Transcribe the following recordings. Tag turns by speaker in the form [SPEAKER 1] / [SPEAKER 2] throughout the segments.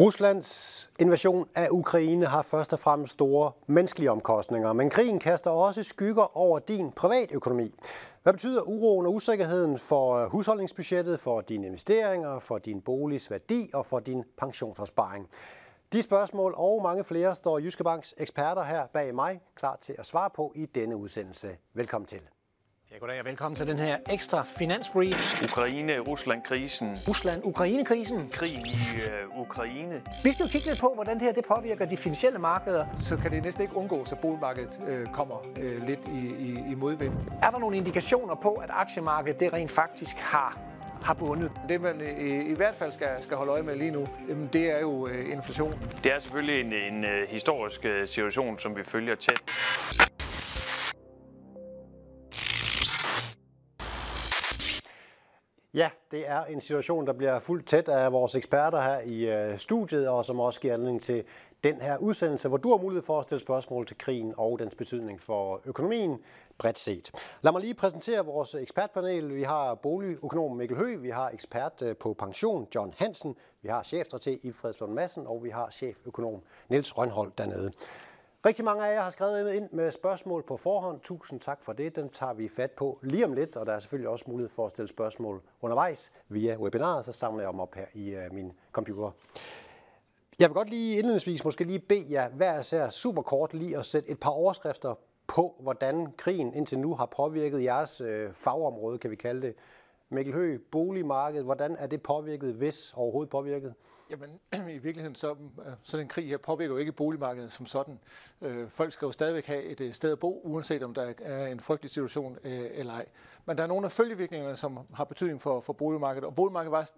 [SPEAKER 1] Ruslands invasion af Ukraine har først og fremmest store menneskelige omkostninger, men krigen kaster også skygger over din privatøkonomi. Hvad betyder uroen og usikkerheden for øh, husholdningsbudgettet, for dine investeringer, for din boligs værdi og for din pensionsopsparing? De spørgsmål og mange flere står Jyske Banks eksperter her bag mig klar til at svare på i denne udsendelse. Velkommen til.
[SPEAKER 2] Ja, goddag og velkommen til den her ekstra finansbrief.
[SPEAKER 3] Ukraine-Rusland-krisen.
[SPEAKER 2] Rusland-Ukraine-krisen.
[SPEAKER 3] Krig i uh, Ukraine.
[SPEAKER 2] Vi skal jo kigge lidt på, hvordan det her det påvirker de finansielle markeder.
[SPEAKER 4] Så kan det næsten ikke undgås, at boligmarkedet øh, kommer øh, lidt i, i, i modvind.
[SPEAKER 2] Er der nogle indikationer på, at aktiemarkedet det rent faktisk har har bundet.
[SPEAKER 4] Det man i, i hvert fald skal, skal holde øje med lige nu, jamen, det er jo øh, inflation.
[SPEAKER 3] Det er selvfølgelig en, en uh, historisk uh, situation, som vi følger tæt.
[SPEAKER 1] Ja, det er en situation, der bliver fuldt tæt af vores eksperter her i øh, studiet, og som også giver anledning til den her udsendelse, hvor du har mulighed for at stille spørgsmål til krigen og dens betydning for økonomien bredt set. Lad mig lige præsentere vores ekspertpanel. Vi har boligøkonom Mikkel Høgh, vi har ekspert øh, på pension John Hansen, vi har chefstrateg i Fredslund Madsen, og vi har cheføkonom Niels Rønhold dernede. Rigtig mange af jer har skrevet ind med spørgsmål på forhånd. Tusind tak for det. Den tager vi fat på lige om lidt, og der er selvfølgelig også mulighed for at stille spørgsmål undervejs via webinaret, så samler jeg dem op her i øh, min computer. Jeg vil godt lige indledningsvis måske lige bede jer hver især super kort lige at sætte et par overskrifter på, hvordan krigen indtil nu har påvirket jeres øh, fagområde, kan vi kalde det. Mikkel Høgh, boligmarkedet, hvordan er det påvirket, hvis overhovedet påvirket?
[SPEAKER 4] Jamen, i virkeligheden, så øh, sådan en krig her påvirker jo ikke boligmarkedet som sådan. Øh, folk skal jo stadigvæk have et øh, sted at bo, uanset om der er en frygtelig situation eller ej. Men der er nogle af følgevirkningerne, som har betydning for, for boligmarkedet, og boligmarkedet var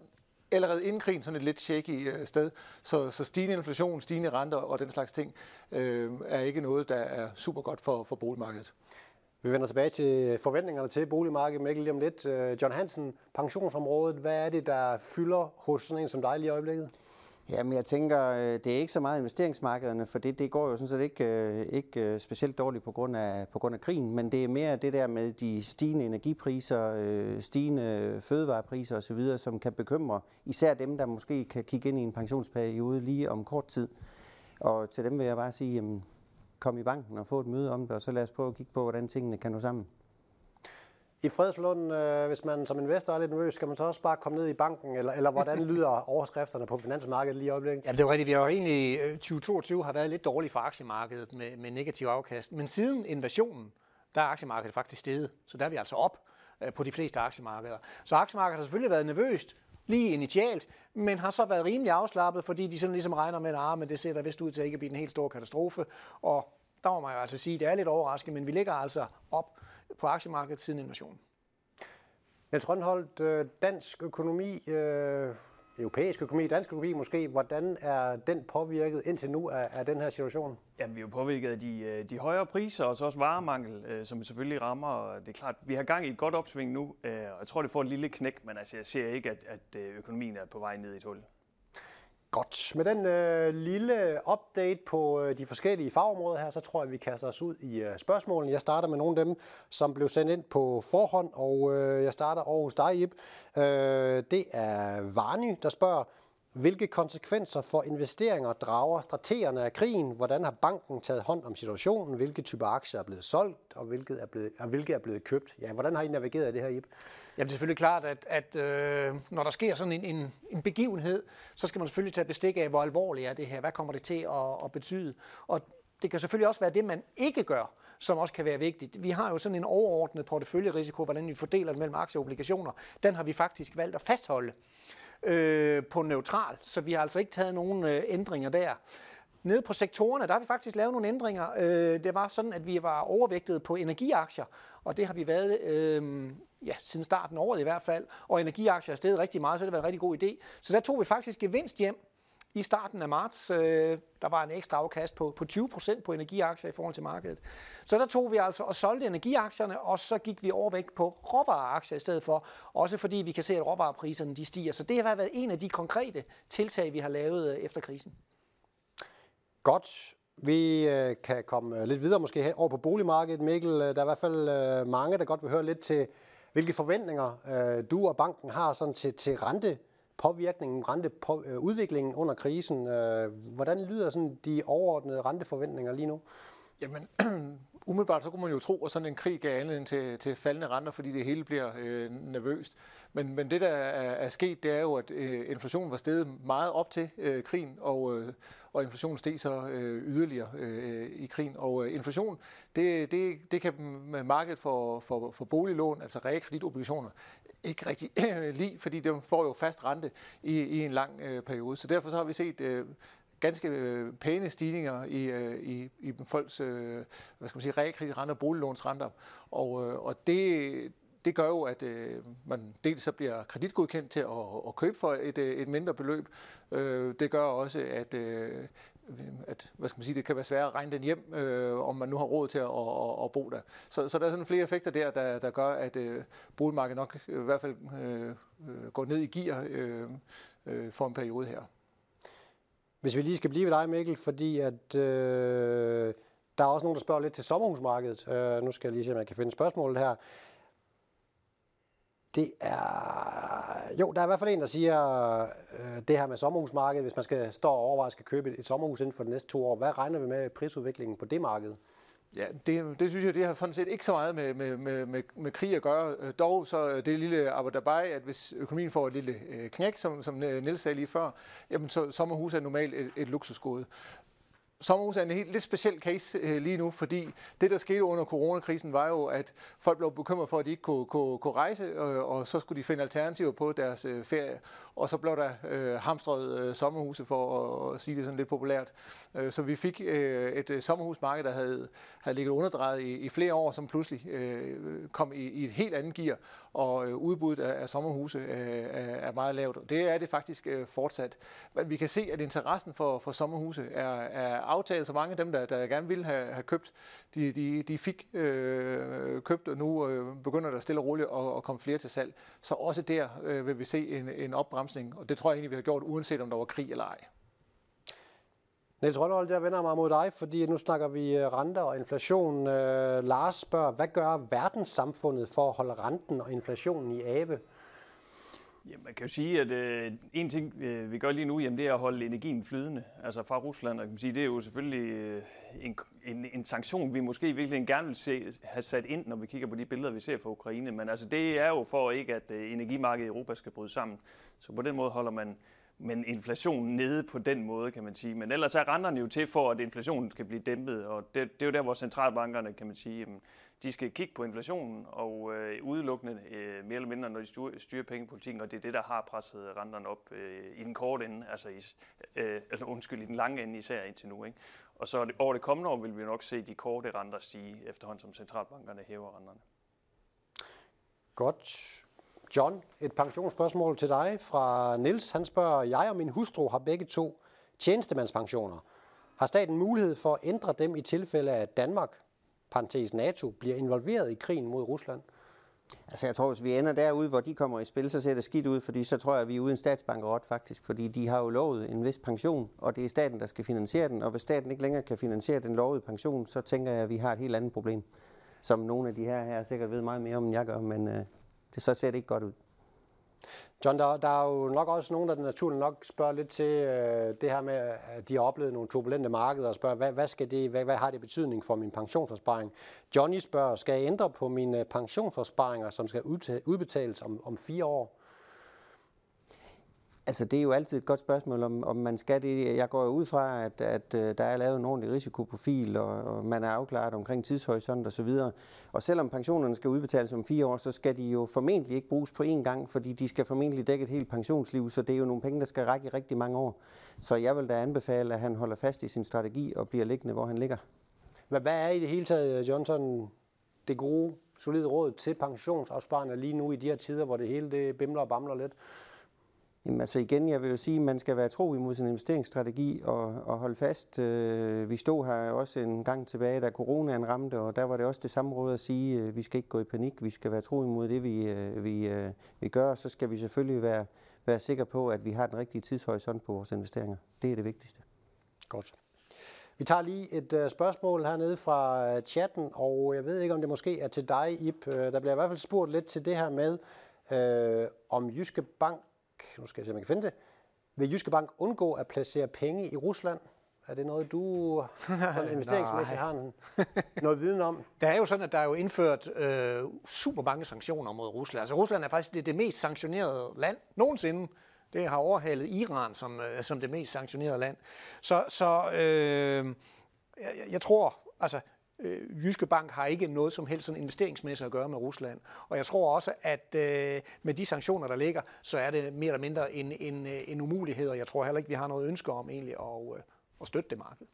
[SPEAKER 4] allerede inden krigen sådan et lidt shaky sted. Så, så stigende inflation, stigende renter og den slags ting øh, er ikke noget, der er super godt for, for boligmarkedet.
[SPEAKER 1] Vi vender tilbage til forventningerne til boligmarkedet, Mikkel, lige om lidt. Øh, John Hansen, pensionsområdet, hvad er det, der fylder hos sådan en som dig lige i øjeblikket?
[SPEAKER 5] Jamen, jeg tænker, øh, det er ikke så meget investeringsmarkederne, for det, det går jo sådan set ikke, øh, ikke specielt dårligt på grund, af, på grund af krigen, men det er mere det der med de stigende energipriser, stigende fødevarepriser osv., som kan bekymre især dem, der måske kan kigge ind i en pensionsperiode lige om kort tid. Og til dem vil jeg bare sige, jamen, kom i banken og få et møde om det, og så lad os prøve at kigge på, hvordan tingene kan nå sammen.
[SPEAKER 1] I Fredslund, øh, hvis man som investor er lidt nervøs, skal man så også bare komme ned i banken, eller, eller hvordan lyder overskrifterne på finansmarkedet lige i øjeblikket?
[SPEAKER 2] Ja, det er jo rigtigt. Vi har jo egentlig 2022 øh, har været lidt dårligt for aktiemarkedet med, med negativ afkast. Men siden invasionen, der er aktiemarkedet faktisk steget. Så der er vi altså op øh, på de fleste aktiemarkeder. Så aktiemarkedet har selvfølgelig været nervøst, lige initialt, men har så været rimelig afslappet, fordi de sådan ligesom regner med, at ah, men det ser da vist ud til at ikke blive en helt stor katastrofe. Og der må man jo altså sige, at det er lidt overraskende, men vi ligger altså op på aktiemarkedet siden invasionen.
[SPEAKER 1] Niels Rønholdt, øh, dansk økonomi, øh, europæisk økonomi, dansk økonomi måske, hvordan er den påvirket indtil nu af, af den her situation?
[SPEAKER 3] Jamen, vi er jo påvirket af de, øh, de højere priser og så også varemangel, øh, som vi selvfølgelig rammer. Det er klart, vi har gang i et godt opsving nu, øh, og jeg tror, det får et lille knæk, men altså, jeg ser ikke, at, at økonomien er på vej ned i et hul.
[SPEAKER 1] Godt. Med den øh, lille update på øh, de forskellige fagområder her, så tror jeg, vi kaster os ud i øh, spørgsmålene. Jeg starter med nogle af dem, som blev sendt ind på forhånd, og øh, jeg starter over hos dig, Ip. Øh, det er Varny, der spørger, hvilke konsekvenser for investeringer drager strategerne af krigen? Hvordan har banken taget hånd om situationen? Hvilke typer aktier er blevet solgt, og hvilket er blevet, og hvilke er blevet købt? Ja, hvordan har I navigeret i det her, Ip?
[SPEAKER 2] Jamen, det er selvfølgelig klart, at, at øh, når der sker sådan en, en, en begivenhed, så skal man selvfølgelig tage bestik af, hvor alvorligt er det her. Hvad kommer det til at, at betyde? Og det kan selvfølgelig også være det, man ikke gør, som også kan være vigtigt. Vi har jo sådan en overordnet porteføljerisiko, hvordan vi fordeler det mellem aktier og obligationer. Den har vi faktisk valgt at fastholde øh, på neutral, så vi har altså ikke taget nogen øh, ændringer der. Nede på sektorerne, der har vi faktisk lavet nogle ændringer. Øh, det var sådan, at vi var overvægtet på energiaktier, og det har vi været øh, ja, siden starten af året i hvert fald. Og energiaktier er steget rigtig meget, så det har været en rigtig god idé. Så der tog vi faktisk gevinst hjem i starten af marts. Øh, der var en ekstra afkast på, på 20 procent på energiaktier i forhold til markedet. Så der tog vi altså og solgte energiaktierne, og så gik vi overvægt på råvareaktier i stedet for. Også fordi vi kan se, at råvarepriserne de stiger. Så det har været en af de konkrete tiltag, vi har lavet øh, efter krisen.
[SPEAKER 1] Godt. Vi øh, kan komme øh, lidt videre måske over på boligmarkedet, Mikkel. Øh, der er i hvert fald mange, der godt vil høre lidt til, hvilke forventninger du og banken har sådan til, til rente påvirkningen, rente øh, udviklingen under krisen. Øh, hvordan lyder sådan de overordnede renteforventninger lige nu?
[SPEAKER 4] Jamen, umiddelbart så kunne man jo tro, at sådan en krig gav anledning til, til faldende renter, fordi det hele bliver øh, nervøst. Men, men det, der er, er sket, det er jo, at øh, inflationen var steget meget op til øh, krigen, og, øh, og inflationen steg så øh, yderligere øh, i krigen. Og øh, inflation, det, det, det kan markedet for, for, for boliglån, altså realkreditobligationer, ikke rigtig lide, fordi de får jo fast rente i, i en lang øh, periode. Så derfor så har vi set øh, ganske øh, pæne stigninger i, øh, i, i folks øh, hvad skal man sige, realkreditrenter og boliglånsrenter. Og, øh, og det, det gør jo, at øh, man dels så bliver kreditgodkendt til at, at købe for et, øh, et mindre beløb. Øh, det gør også, at, øh, at hvad skal man sige, det kan være svært at regne den hjem, øh, om man nu har råd til at, at, at bo der. Så, så der er sådan flere effekter der, der, der gør, at øh, boligmarkedet nok øh, i hvert fald øh, øh, går ned i gear øh, øh, for en periode her.
[SPEAKER 1] Hvis vi lige skal blive ved dig, Mikkel, fordi at, øh, der er også nogen, der spørger lidt til sommerhusmarkedet. Øh, nu skal jeg lige se, om jeg kan finde spørgsmålet her. Det er... Jo, der er i hvert fald en, der siger øh, det her med sommerhusmarkedet. Hvis man skal stå og overveje at skal købe et, et sommerhus inden for de næste to år, hvad regner vi med prisudviklingen på det marked?
[SPEAKER 4] Ja, det, det synes jeg, det har sådan set ikke så meget med, med, med, med, med krig at gøre. Øh, dog så øh, det lille arbejderbej, at hvis økonomien får et lille øh, knæk, som, som Niels sagde lige før, jamen så sommerhus er normalt et, et luksusgode sommerhus er en helt lidt speciel case øh, lige nu, fordi det, der skete under coronakrisen, var jo, at folk blev bekymret for, at de ikke kunne, kunne, kunne rejse, øh, og så skulle de finde alternativer på deres øh, ferie. Og så blev der øh, hamstret øh, sommerhuse, for at, at sige det sådan lidt populært. Øh, så vi fik øh, et øh, sommerhusmarked, der havde, havde ligget underdrejet i, i flere år, som pludselig øh, kom i, i et helt andet gear, og øh, udbuddet af, af sommerhuse øh, er meget lavt. Det er det faktisk øh, fortsat. Men vi kan se, at interessen for, for sommerhuse er, er aftaget, så mange af dem, der, der gerne ville have, have købt, de, de, de fik øh, købt, og nu øh, begynder der stille og roligt at, at komme flere til salg. Så også der øh, vil vi se en, en opbremsning, og det tror jeg egentlig, vi har gjort, uanset om der var krig eller ej.
[SPEAKER 1] Niels Rønhold, jeg vender mig mod dig, fordi nu snakker vi øh, renter og inflation. Øh, Lars spørger, hvad gør verdenssamfundet for at holde renten og inflationen i ave?
[SPEAKER 3] Ja, man kan jo sige, at øh, en ting, øh, vi gør lige nu, jamen, det er at holde energien flydende, altså fra Rusland. Og kan man sige, det er jo selvfølgelig øh, en, en, en sanktion, vi måske virkelig gerne vil se, have sat ind, når vi kigger på de billeder, vi ser fra Ukraine. Men altså, det er jo for ikke, at øh, energimarkedet i Europa skal bryde sammen. Så på den måde holder man men inflationen nede på den måde, kan man sige. Men ellers er renterne jo til for, at inflationen skal blive dæmpet, og det, det er jo der, hvor centralbankerne, kan man sige, jamen, de skal kigge på inflationen og øh, udelukkende øh, mere eller mindre, når de styrer, styrer pengepolitikken, og det er det, der har presset renterne op øh, i den korte ende, altså i, øh, altså undskyld, i den lange ende især indtil nu. Ikke? Og så det, over det kommende år vil vi nok se de korte renter stige, efterhånden som centralbankerne hæver renterne.
[SPEAKER 1] Godt. John, et pensionsspørgsmål til dig fra Nils. Han spørger, jeg og min hustru har begge to tjenestemandspensioner. Har staten mulighed for at ændre dem i tilfælde af, at Danmark, parentes NATO, bliver involveret i krigen mod Rusland?
[SPEAKER 5] Altså jeg tror, hvis vi ender derude, hvor de kommer i spil, så ser det skidt ud, fordi så tror jeg, at vi er uden statsbankerot faktisk, fordi de har jo lovet en vis pension, og det er staten, der skal finansiere den, og hvis staten ikke længere kan finansiere den lovede pension, så tænker jeg, at vi har et helt andet problem, som nogle af de her her sikkert ved meget mere om, end jeg gør, men øh, det, så ser det ikke godt ud.
[SPEAKER 1] John, der, der er jo nok også nogen, der naturligt nok spørger lidt til øh, det her med, at de har oplevet nogle turbulente markeder, og spørger, hvad, hvad, skal det, hvad, hvad har det betydning for min pensionsopsparing? Johnny spørger, skal jeg ændre på mine pensionsopsparinger, som skal udbetales om, om fire år?
[SPEAKER 5] Altså, det er jo altid et godt spørgsmål, om, om man skal det. Jeg går jo ud fra, at, at øh, der er lavet en ordentlig risikoprofil, og, og man er afklaret omkring tidshorisont osv. Og, og selvom pensionerne skal udbetales om fire år, så skal de jo formentlig ikke bruges på én gang, fordi de skal formentlig dække et helt pensionsliv, så det er jo nogle penge, der skal række i rigtig mange år. Så jeg vil da anbefale, at han holder fast i sin strategi og bliver liggende, hvor han ligger.
[SPEAKER 1] Hvad er i det hele taget, øh, Johnson, det gode, solide råd til pensionsopsparerne lige nu i de her tider, hvor det hele det bimler og bamler lidt?
[SPEAKER 5] Jamen altså igen, jeg vil jo sige, at man skal være tro imod sin investeringsstrategi og, og holde fast. Øh, vi stod her også en gang tilbage, da coronaen ramte, og der var det også det samme råd at sige, at øh, vi skal ikke gå i panik, vi skal være tro imod det, vi, øh, vi, øh, vi gør, så skal vi selvfølgelig være, være sikre på, at vi har den rigtige tidshorisont på vores investeringer. Det er det vigtigste.
[SPEAKER 1] Godt. Vi tager lige et øh, spørgsmål hernede fra øh, chatten, og jeg ved ikke, om det måske er til dig, Ip. Der bliver i hvert fald spurgt lidt til det her med, øh, om Jyske Bank nu skal jeg se, om jeg kan finde det. Vil Jyske Bank undgå at placere penge i Rusland? Er det noget, du sådan investeringsmæssigt har noget viden om?
[SPEAKER 2] Det er jo sådan, at der er jo indført øh, super mange sanktioner mod Rusland. Altså Rusland er faktisk det, det mest sanktionerede land nogensinde. Det har overhalet Iran som, øh, som det mest sanktionerede land. Så, så øh, jeg, jeg tror, altså øh, Jyske Bank har ikke noget som helst sådan investeringsmæssigt at gøre med Rusland. Og jeg tror også, at øh, med de sanktioner, der ligger, så er det mere eller mindre en, en, øh, en umulighed, og jeg tror heller ikke, vi har noget ønske om egentlig at, øh, at støtte det marked.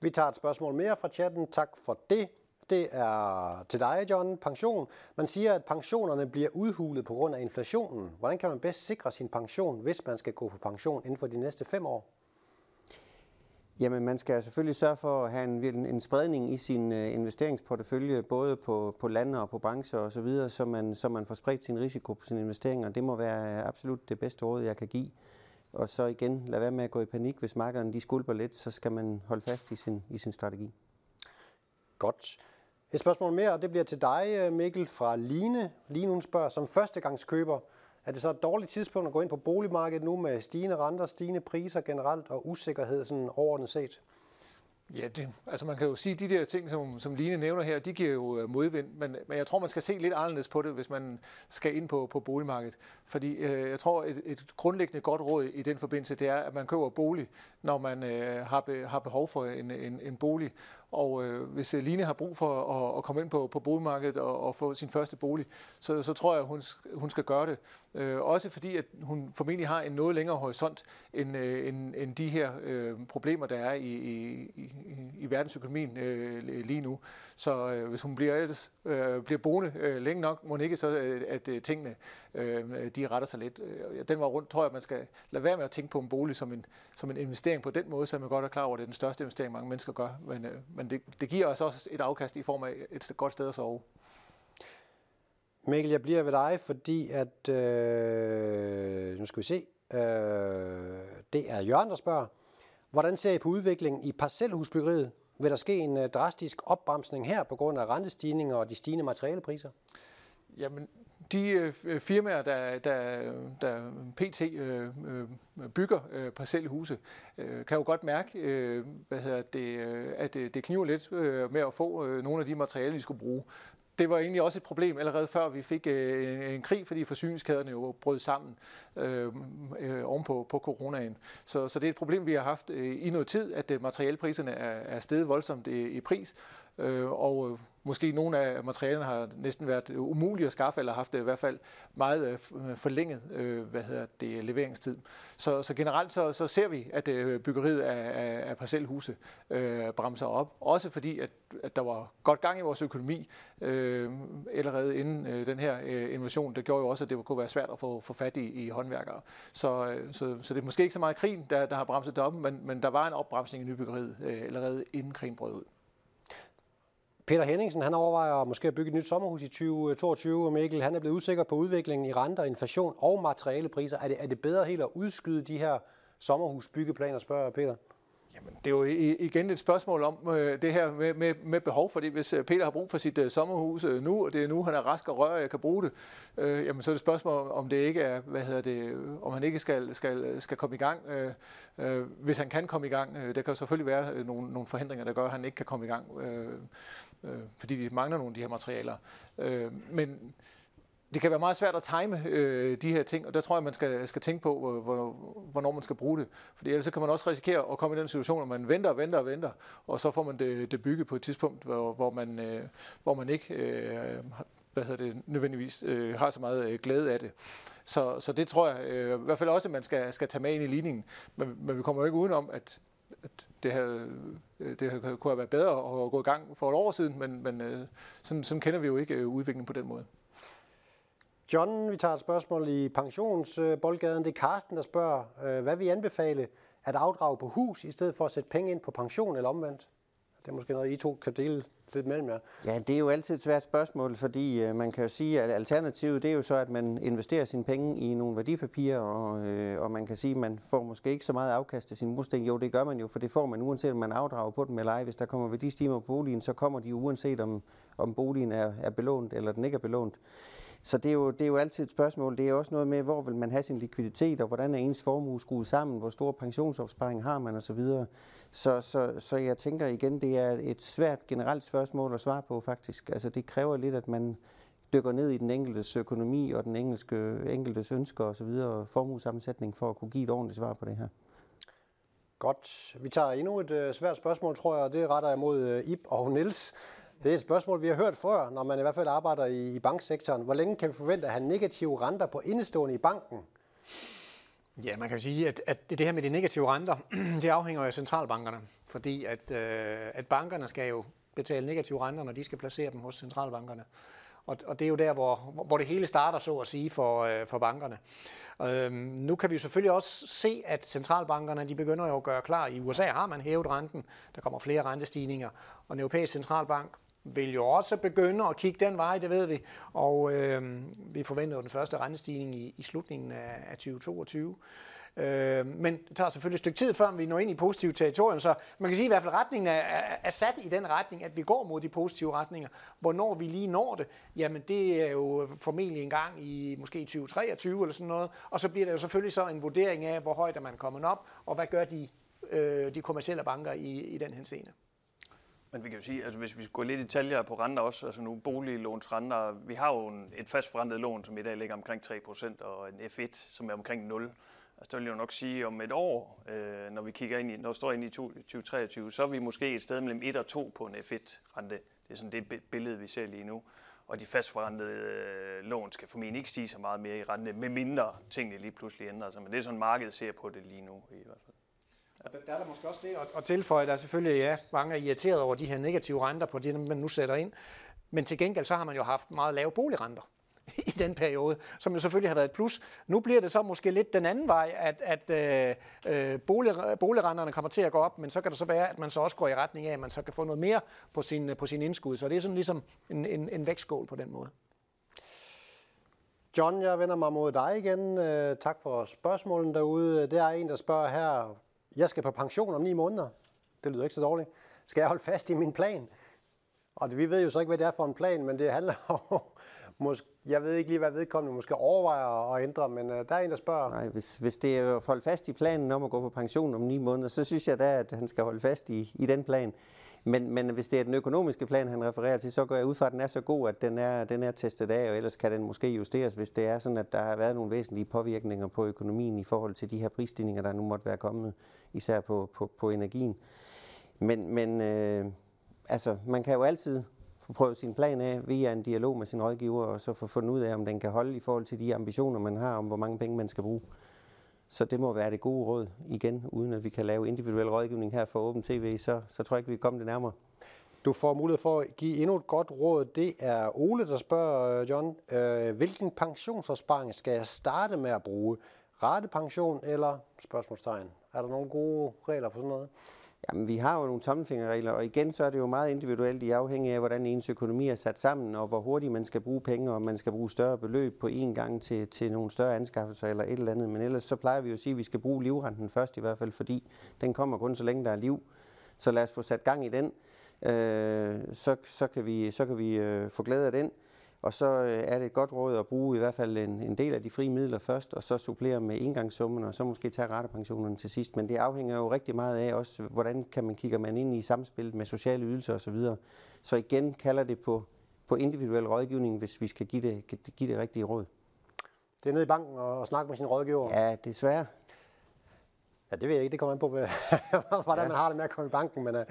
[SPEAKER 1] Vi tager et spørgsmål mere fra chatten. Tak for det. Det er til dig, John. Pension. Man siger, at pensionerne bliver udhulet på grund af inflationen. Hvordan kan man bedst sikre sin pension, hvis man skal gå på pension inden for de næste fem år?
[SPEAKER 5] Jamen, man skal selvfølgelig sørge for at have en, en spredning i sin øh, investeringsportefølje, både på, på lande og på brancher osv., så, videre, så, man, så man får spredt sin risiko på sine investeringer. Det må være øh, absolut det bedste råd, jeg kan give. Og så igen, lad være med at gå i panik, hvis markederne de skulper lidt, så skal man holde fast i sin, i sin strategi.
[SPEAKER 1] Godt. Et spørgsmål mere, og det bliver til dig, øh, Mikkel, fra Line. Line hun spørger, som førstegangskøber, er det så et dårligt tidspunkt at gå ind på boligmarkedet nu med stigende renter, stigende priser generelt og usikkerhed sådan overordnet set?
[SPEAKER 4] Ja, det, altså man kan jo sige, at de der ting, som, som Line nævner her, de giver jo øh, modvind, men, men jeg tror, man skal se lidt anderledes på det, hvis man skal ind på, på boligmarkedet. Fordi øh, jeg tror, et, et grundlæggende godt råd i den forbindelse, det er, at man køber bolig, når man øh, har, be, har behov for en, en, en bolig. Og øh, hvis øh, Line har brug for at, at komme ind på, på boligmarkedet og, og få sin første bolig, så, så tror jeg, hun, hun skal gøre det. Øh, også fordi, at hun formentlig har en noget længere horisont end, øh, end, end de her øh, problemer, der er i, i, i, i verdensøkonomien øh, lige nu. Så øh, hvis hun bliver, ellers, øh, bliver boende øh, længe nok, må ikke så, øh, at øh, tingene øh, de retter sig lidt. Øh, den var rundt, tror jeg, man skal lade være med at tænke på en bolig som en, som en investering på den måde, så man godt er klar over, at det er den største investering, mange mennesker gør. Men, øh, men det, det giver os også et afkast i form af et godt sted at sove.
[SPEAKER 1] Mikkel, jeg bliver ved dig, fordi at, øh, nu skal vi se, øh, det er Jørgen, der spørger, hvordan ser I på udviklingen i parcelhusbyggeriet? Vil der ske en øh, drastisk opbremsning her på grund af rentestigninger og de stigende materialepriser?
[SPEAKER 4] Jamen, de øh, firmaer, der, der, der PT øh, bygger parcelhuse, kan jo godt mærke, hvad hedder det, at det, det kniver lidt med at få nogle af de materialer, de skulle bruge. Det var egentlig også et problem allerede før vi fik øh, en krig, fordi forsyningskæderne jo brød sammen øh, øh, ovenpå på coronaen. Så, så det er et problem, vi har haft øh, i noget tid, at øh, materialpriserne er, er steget voldsomt i, i pris, øh, og øh, Måske nogle af materialerne har næsten været umulige at skaffe, eller haft det i hvert fald meget øh, øh, forlænget øh, hvad hedder det, leveringstid. Så, så generelt så, så ser vi, at øh, byggeriet af, af parcelhuse øh, bremser op. Også fordi, at, at der var godt gang i vores økonomi øh, allerede inden øh, den her øh, invasion. Det gjorde jo også, at det kunne være svært at få, få fat i, i håndværkere. Så, øh, så, så det er måske ikke så meget krigen, der, der har bremset det op, men, men der var en opbremsning i nybyggeriet øh, allerede inden krigen brød ud.
[SPEAKER 1] Peter Henningsen han overvejer måske at bygge et nyt sommerhus i 2022, og Mikkel han er blevet usikker på udviklingen i renter, inflation og materialepriser. Er det, er det bedre helt at udskyde de her sommerhusbyggeplaner, spørger Peter?
[SPEAKER 4] Jamen, det er jo igen et spørgsmål om øh, det her med, med, med behov, fordi hvis øh, Peter har brug for sit øh, sommerhus øh, nu, og det er nu, han er rask og rør, og jeg kan bruge det, øh, jamen så er det et spørgsmål, om det ikke er, hvad hedder det, øh, om han ikke skal, skal, øh, skal komme i gang. Øh, øh, hvis han kan komme i gang, øh, der kan jo selvfølgelig være øh, nogle, nogle forhindringer, der gør, at han ikke kan komme i gang, øh, øh, fordi de mangler nogle af de her materialer. Øh, men det kan være meget svært at time øh, de her ting, og der tror jeg, man skal, skal tænke på, hvor, hvornår man skal bruge det. Fordi ellers så kan man også risikere at komme i den situation, at man venter og venter og venter, og så får man det, det bygget på et tidspunkt, hvor, hvor, man, øh, hvor man ikke øh, hvad hedder det, nødvendigvis øh, har så meget øh, glæde af det. Så, så det tror jeg øh, i hvert fald også, at man skal, skal tage med ind i ligningen. Men, men vi kommer jo ikke udenom, at at det havde, øh, det kunne have været bedre at gå i gang for et år siden, men, men øh, sådan, sådan kender vi jo ikke øh, udviklingen på den måde.
[SPEAKER 1] John, vi tager et spørgsmål i pensionsboldgaden. Det er Karsten, der spørger, hvad vi anbefale at afdrage på hus, i stedet for at sætte penge ind på pension eller omvendt? Det er måske noget, I to kan dele lidt mellem jer.
[SPEAKER 5] Ja, det er jo altid et svært spørgsmål, fordi øh, man kan jo sige, at alternativet det er jo så, at man investerer sine penge i nogle værdipapirer, og, øh, og man kan sige, at man får måske ikke så meget afkast af sin mursten. Jo, det gør man jo, for det får man uanset om man afdrager på dem eller ej. Hvis der kommer værdistimer på boligen, så kommer de uanset om, om boligen er, er belånt eller den ikke er belånt. Så det er, jo, det er jo altid et spørgsmål. Det er også noget med, hvor vil man have sin likviditet, og hvordan er ens formue skruet sammen, hvor stor pensionsopsparing har man osv. Så, så, så, jeg tænker igen, det er et svært generelt spørgsmål at svare på faktisk. Altså det kræver lidt, at man dykker ned i den enkeltes økonomi og den engelske, enkeltes ønsker osv. og formuesammensætning for at kunne give et ordentligt svar på det her.
[SPEAKER 1] Godt. Vi tager endnu et øh, svært spørgsmål, tror jeg, og det retter jeg mod øh, Ip og Nils. Det er et spørgsmål, vi har hørt før, når man i hvert fald arbejder i, i banksektoren. Hvor længe kan vi forvente at have negative renter på indestående i banken?
[SPEAKER 2] Ja, man kan sige, at, at det her med de negative renter, det afhænger jo af centralbankerne. Fordi at, øh, at bankerne skal jo betale negative renter, når de skal placere dem hos centralbankerne. Og, og det er jo der, hvor, hvor det hele starter, så at sige, for, øh, for bankerne. Øhm, nu kan vi jo selvfølgelig også se, at centralbankerne de begynder jo at gøre klar. I USA har man hævet renten, der kommer flere rentestigninger, og den europæiske centralbank vil jo også begynde at kigge den vej, det ved vi. Og øh, vi forventer jo den første rentestigning i, i slutningen af, af 2022. Øh, men det tager selvfølgelig et stykke tid, før vi når ind i positive territorium, så man kan sige i hvert fald, at retningen er, er, er sat i den retning, at vi går mod de positive retninger. Hvornår vi lige når det, jamen det er jo formentlig en gang i måske 2023 eller sådan noget, og så bliver der jo selvfølgelig så en vurdering af, hvor højt er man kommet op, og hvad gør de, øh, de kommercielle banker i, i den henseende.
[SPEAKER 3] Men vi kan jo sige, altså hvis vi går lidt i detaljer på renter også, altså nu boliglånsrenter, vi har jo en, et fastforrentet lån, som i dag ligger omkring 3%, og en F1, som er omkring 0. Altså det vil jeg jo nok sige, om et år, øh, når vi kigger ind i, når vi står ind i 2023, så er vi måske et sted mellem 1 og 2 på en F1-rente. Det er sådan det billede, vi ser lige nu. Og de fastforrentede øh, lån skal formentlig ikke stige så meget mere i rente, med mindre tingene lige pludselig ændrer sig. Men det er sådan, markedet ser på det lige nu i hvert fald.
[SPEAKER 2] Og Der er der måske også det at, at tilføje, der er selvfølgelig, ja, mange er irriteret over de her negative renter på det, man nu sætter ind. Men til gengæld så har man jo haft meget lave boligrenter i den periode, som jo selvfølgelig har været et plus. Nu bliver det så måske lidt den anden vej, at, at øh, øh, bolig, boligrenterne kommer til at gå op, men så kan det så være, at man så også går i retning af, at man så kan få noget mere på sin, på sin indskud. Så det er sådan ligesom en, en, en vægtskål på den måde.
[SPEAKER 1] John, jeg vender mig mod dig igen. Øh, tak for spørgsmålen derude. Det er en, der spørger her, jeg skal på pension om ni måneder. Det lyder ikke så dårligt. Skal jeg holde fast i min plan? Og det, vi ved jo så ikke, hvad det er for en plan, men det handler om, måske, jeg ved ikke lige, hvad vedkommende måske overvejer at ændre, men øh, der er en, der spørger.
[SPEAKER 5] Nej, hvis, hvis det er at holde fast i planen om at gå på pension om ni måneder, så synes jeg da, at han skal holde fast i, i den plan. Men, men hvis det er den økonomiske plan, han refererer til, så går jeg ud fra, at den er så god, at den er, den er testet af, og ellers kan den måske justeres, hvis det er sådan, at der har været nogle væsentlige påvirkninger på økonomien i forhold til de her prisstigninger, der nu måtte være kommet, især på, på, på energien. Men, men øh, altså, man kan jo altid få prøvet sin plan af via en dialog med sin rådgiver, og så få fundet ud af, om den kan holde i forhold til de ambitioner, man har om, hvor mange penge man skal bruge. Så det må være det gode råd igen, uden at vi kan lave individuel rådgivning her for Åben TV, så, så tror jeg ikke, vi kan komme det nærmere.
[SPEAKER 1] Du får mulighed for at give endnu et godt råd. Det er Ole, der spørger, øh, John, øh, hvilken pensionsopsparing skal jeg starte med at bruge? Ratepension eller spørgsmålstegn? Er der nogle gode regler for sådan noget?
[SPEAKER 5] Jamen, vi har jo nogle tommelfingerregler, og igen så er det jo meget individuelt i afhængig af, hvordan ens økonomi er sat sammen, og hvor hurtigt man skal bruge penge, og man skal bruge større beløb på én gang til, til nogle større anskaffelser eller et eller andet. Men ellers så plejer vi jo at sige, at vi skal bruge livrenten først i hvert fald, fordi den kommer kun så længe der er liv. Så lad os få sat gang i den, øh, så, så kan vi, så kan vi øh, få glæde af den. Og så øh, er det et godt råd at bruge i hvert fald en, en del af de frie midler først, og så supplere med engangssummen, og så måske tage ratepensionerne til sidst. Men det afhænger jo rigtig meget af også, hvordan kan man kigger man ind i samspillet med sociale ydelser osv. Så, så igen kalder det på, på individuel rådgivning, hvis vi skal give det, give det rigtige råd.
[SPEAKER 1] Det er nede i banken og snakke med sin rådgiver?
[SPEAKER 5] Ja, desværre.
[SPEAKER 1] Ja, det ved jeg ikke. Det kommer an på, hvordan ja. man har det med at komme i banken. Men uh,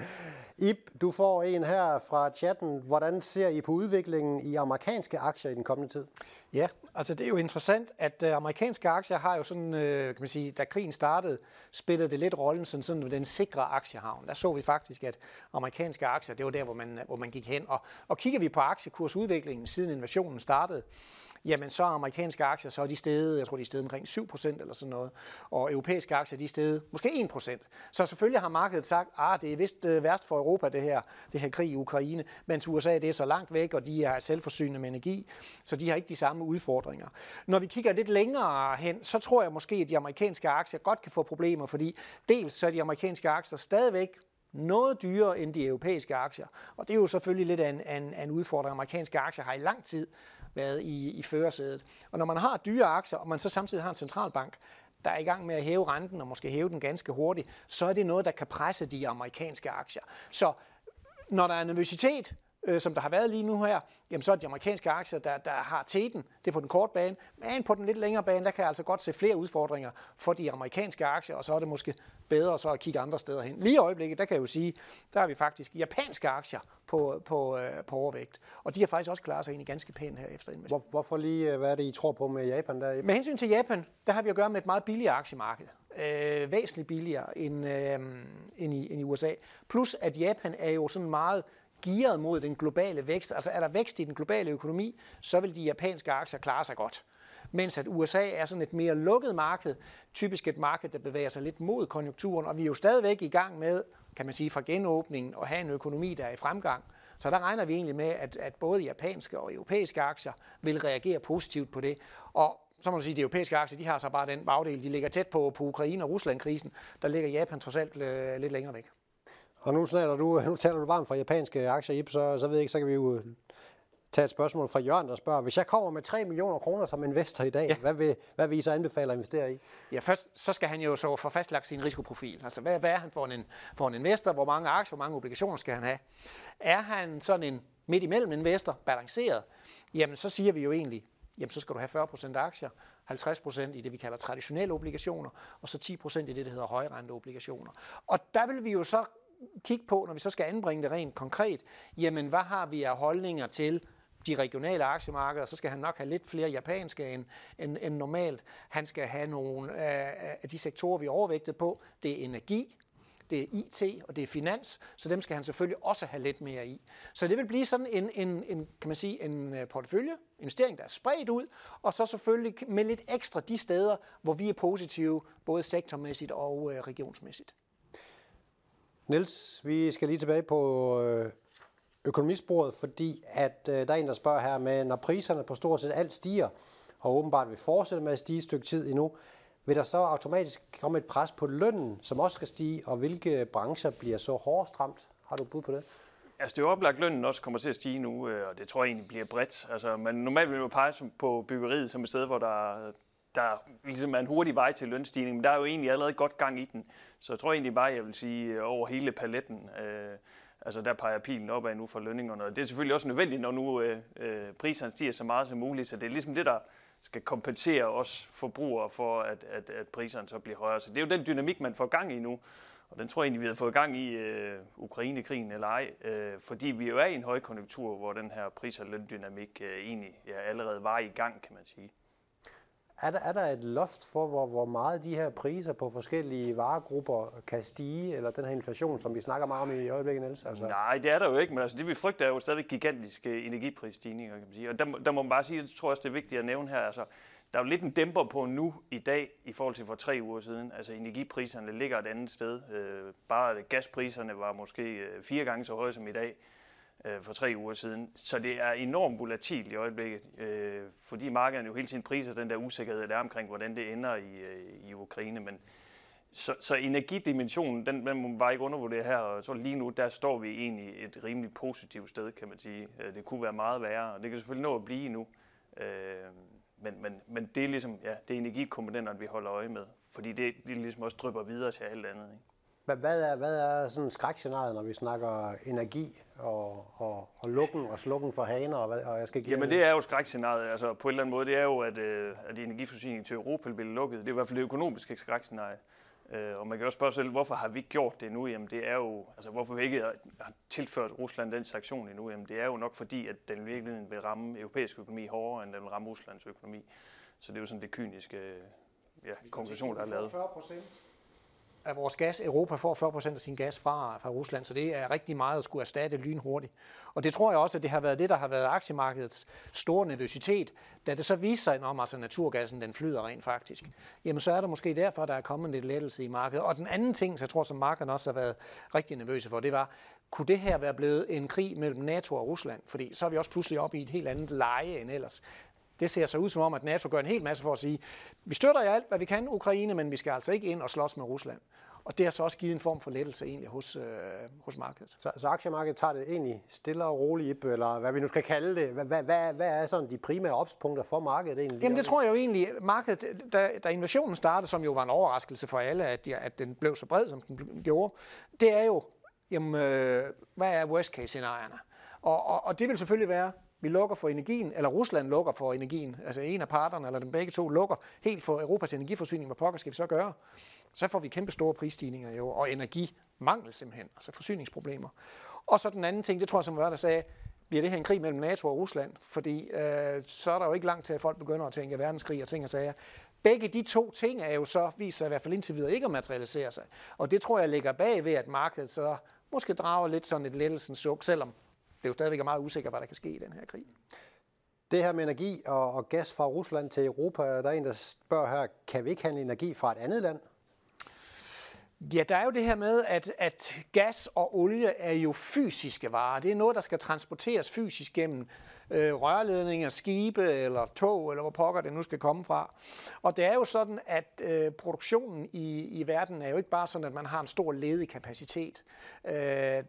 [SPEAKER 1] Ip, du får en her fra chatten. Hvordan ser I på udviklingen i amerikanske aktier i den kommende tid?
[SPEAKER 2] Ja, altså det er jo interessant, at øh, amerikanske aktier har jo sådan, øh, kan man sige, da krigen startede, spillede det lidt rollen sådan, sådan den sikre aktiehavn. Der så vi faktisk, at amerikanske aktier, det var der, hvor man, hvor man gik hen. Og, og kigger vi på aktiekursudviklingen siden invasionen startede, jamen så er amerikanske aktier, så er de steget, jeg tror de er steget omkring 7% eller sådan noget, og europæiske aktier, de er steget måske 1%. Så selvfølgelig har markedet sagt, ah, det er vist øh, værst for Europa, det her, det her krig i Ukraine, mens USA det er så langt væk, og de er selvforsynende med energi, så de har ikke de samme udfordringer. Når vi kigger lidt længere hen, så tror jeg måske, at de amerikanske aktier godt kan få problemer, fordi dels så er de amerikanske aktier stadigvæk noget dyrere end de europæiske aktier. Og det er jo selvfølgelig lidt af en, en, en udfordring. Amerikanske aktier har i lang tid været i, i førersædet. Og når man har dyre aktier, og man så samtidig har en centralbank, der er i gang med at hæve renten, og måske hæve den ganske hurtigt, så er det noget, der kan presse de amerikanske aktier. Så når der er nervøsitet, øh, som der har været lige nu her, jamen så er de amerikanske aktier, der, der har teten, det er på den korte bane, men på den lidt længere bane, der kan jeg altså godt se flere udfordringer for de amerikanske aktier, og så er det måske bedre så at kigge andre steder hen. Lige i øjeblikket, der kan jeg jo sige, der har vi faktisk japanske aktier på, på, øh, på overvægt, og de har faktisk også klaret sig egentlig ganske pænt her efter
[SPEAKER 1] Hvor, hvorfor lige, øh, hvad er det, I tror på med Japan? Der?
[SPEAKER 2] Med hensyn til Japan, der har vi at gøre med et meget billigere aktiemarked. Øh, væsentligt billigere end, øh, end, i, end i USA. Plus at Japan er jo sådan meget gearet mod den globale vækst. Altså er der vækst i den globale økonomi, så vil de japanske aktier klare sig godt. Mens at USA er sådan et mere lukket marked, typisk et marked, der bevæger sig lidt mod konjunkturen, og vi er jo stadigvæk i gang med, kan man sige, fra genåbningen og have en økonomi, der er i fremgang. Så der regner vi egentlig med, at, at både japanske og europæiske aktier vil reagere positivt på det. Og så må man sige, at de europæiske aktier, de har så bare den bagdel, de ligger tæt på, på Ukraine og Rusland-krisen. Der ligger Japan trods alt øh, lidt længere væk.
[SPEAKER 1] Og nu, snakker du, nu taler du varmt for japanske aktier, Ip, så, så ved jeg ikke, så kan vi jo tage et spørgsmål fra Jørgen, der spørger, hvis jeg kommer med 3 millioner kroner som investor i dag, ja. hvad, vil, hvad vil I så anbefale at investere i?
[SPEAKER 2] Ja, først så skal han jo så få fastlagt sin risikoprofil. Altså, hvad, hvad er han for en, for en investor? Hvor mange aktier, hvor mange obligationer skal han have? Er han sådan en midt imellem investor, balanceret? Jamen, så siger vi jo egentlig, jamen så skal du have 40% aktier, 50% i det, vi kalder traditionelle obligationer, og så 10% i det, der hedder højrente obligationer. Og der vil vi jo så kigge på, når vi så skal anbringe det rent konkret, jamen hvad har vi af holdninger til de regionale aktiemarkeder, så skal han nok have lidt flere japanske end, end, end normalt. Han skal have nogle af, af de sektorer, vi er overvægtet på. Det er energi, det er IT og det er finans, så dem skal han selvfølgelig også have lidt mere i. Så det vil blive sådan en, en, en kan man sige, en øh, portefølje, investering, der er spredt ud, og så selvfølgelig med lidt ekstra de steder, hvor vi er positive, både sektormæssigt og øh, regionsmæssigt.
[SPEAKER 1] Niels, vi skal lige tilbage på øh, økonomisporet, fordi at øh, der er en, der spørger her med, når priserne på stort set alt stiger, og åbenbart vil fortsætte med at stige et stykke tid endnu, vil der så automatisk komme et pres på lønnen, som også skal stige, og hvilke brancher bliver så hårdest ramt? Har du bud på det?
[SPEAKER 3] Altså det er jo oplagt, at lønnen også kommer til at stige nu, øh, og det tror jeg egentlig bliver bredt. Altså, man normalt vil jo pege på byggeriet som et sted, hvor der, der ligesom er en hurtig vej til lønstigning, men der er jo egentlig allerede godt gang i den. Så jeg tror egentlig bare, jeg vil sige øh, over hele paletten. Øh, altså der peger pilen opad nu for lønningerne. Og det er selvfølgelig også nødvendigt, når nu øh, øh, priserne stiger så meget som muligt. Så det er ligesom det, der skal kompensere os forbrugere for, at, at, at priserne så bliver højere. Så det er jo den dynamik, man får gang i nu. Og den tror jeg egentlig, vi har fået gang i øh, Ukrainekrigen eller ej, øh, fordi vi jo er i en højkonjunktur, hvor den her pris- og løndynamik øh, egentlig ja, allerede var i gang, kan man sige.
[SPEAKER 1] Er der, er der et loft for, hvor, hvor meget de her priser på forskellige varegrupper kan stige, eller den her inflation, som vi snakker meget om i øjeblikket, Niels?
[SPEAKER 3] Altså... Nej, det er der jo ikke, men altså, det vi frygter er jo stadig gigantiske energiprisstigninger, kan man sige. Og der, der må man bare sige, det tror jeg også, det er vigtigt at nævne her, altså, der er jo lidt en dæmper på nu i dag, i forhold til for tre uger siden. Altså energipriserne ligger et andet sted. Øh, bare gaspriserne var måske øh, fire gange så høje som i dag øh, for tre uger siden. Så det er enormt volatilt i øjeblikket, øh, fordi markederne jo hele tiden priser den der usikkerhed, der er omkring, hvordan det ender i, øh, i Ukraine. Men, så, så energidimensionen, den, den må man bare ikke undervurdere her, og så lige nu, der står vi egentlig et rimelig positivt sted, kan man sige. Øh, det kunne være meget værre, og det kan selvfølgelig nå at blive nu. Øh, men, men, men det er ligesom, ja, det er energikomponenterne, vi holder øje med, fordi det, det ligesom også drypper videre til alt andet. Ikke?
[SPEAKER 1] Hvad er, hvad er sådan skrækscenariet, når vi snakker energi og, og, og lukken og slukken for haner? Og, hvad, og jeg skal give
[SPEAKER 3] Jamen det er jo skrækscenariet. Altså på en eller anden måde, det er jo, at, øh, at energiforsyningen til Europa bliver lukket. Det er i hvert fald det økonomiske skrækscenarie. Øh, og man kan også spørge sig selv, hvorfor har vi ikke gjort det nu? Jamen det er jo, altså hvorfor vi ikke har tilført Rusland den sanktion endnu? Jamen det er jo nok fordi, at den virkelig vil ramme europæisk økonomi hårdere, end den vil ramme Ruslands økonomi. Så det er jo sådan det kyniske ja, konklusion, der er lavet. 40
[SPEAKER 2] af vores gas. Europa får 40 procent af sin gas fra, fra Rusland, så det er rigtig meget at skulle erstatte lynhurtigt. Og det tror jeg også, at det har været det, der har været aktiemarkedets store nervøsitet. Da det så viser sig, at altså naturgassen den flyder rent faktisk, jamen så er der måske derfor, der er kommet lidt lettelse i markedet. Og den anden ting, så jeg tror, som markederne også har været rigtig nervøse for, det var, kunne det her være blevet en krig mellem NATO og Rusland? Fordi så er vi også pludselig oppe i et helt andet leje end ellers. Det ser så ud som om, at NATO gør en hel masse for at sige, vi støtter jer alt, hvad vi kan, Ukraine, men vi skal altså ikke ind og slås med Rusland. Og det har så også givet en form for lettelse egentlig hos, øh, hos markedet.
[SPEAKER 1] Så, så aktiemarkedet tager det egentlig stille og roligt, eller hvad vi nu skal kalde det. Hvad, hvad, hvad, hvad er sådan de primære opspunkter for markedet egentlig?
[SPEAKER 2] Jamen det tror jeg jo egentlig, markedet, da, da invasionen startede, som jo var en overraskelse for alle, at, de, at den blev så bred, som den gjorde, det er jo, jamen, øh, hvad er worst case scenarierne? Og, og, og det vil selvfølgelig være, vi lukker for energien, eller Rusland lukker for energien, altså en af parterne, eller den begge to lukker helt for Europas energiforsyning, hvad pokker skal vi så gøre? Så får vi kæmpe store prisstigninger jo, og energimangel simpelthen, altså forsyningsproblemer. Og så den anden ting, det tror jeg, som var der sagde, bliver det her en krig mellem NATO og Rusland? Fordi øh, så er der jo ikke langt til, at folk begynder at tænke verdenskrig og ting og sager. Begge de to ting er jo så vist sig i hvert fald indtil videre ikke at materialisere sig. Og det tror jeg ligger bag ved, at markedet så måske drager lidt sådan et lettelsens suk, selvom det jo stadigvæk er meget usikkert, hvad der kan ske i den her krig.
[SPEAKER 1] Det her med energi og, og gas fra Rusland til Europa, der er en, der spørger her, kan vi ikke handle energi fra et andet land?
[SPEAKER 2] Ja, der er jo det her med, at, at gas og olie er jo fysiske varer. Det er noget, der skal transporteres fysisk gennem øh, rørledninger, skibe eller tog, eller hvor pokker det nu skal komme fra. Og det er jo sådan, at øh, produktionen i, i verden er jo ikke bare sådan, at man har en stor ledig kapacitet. Øh,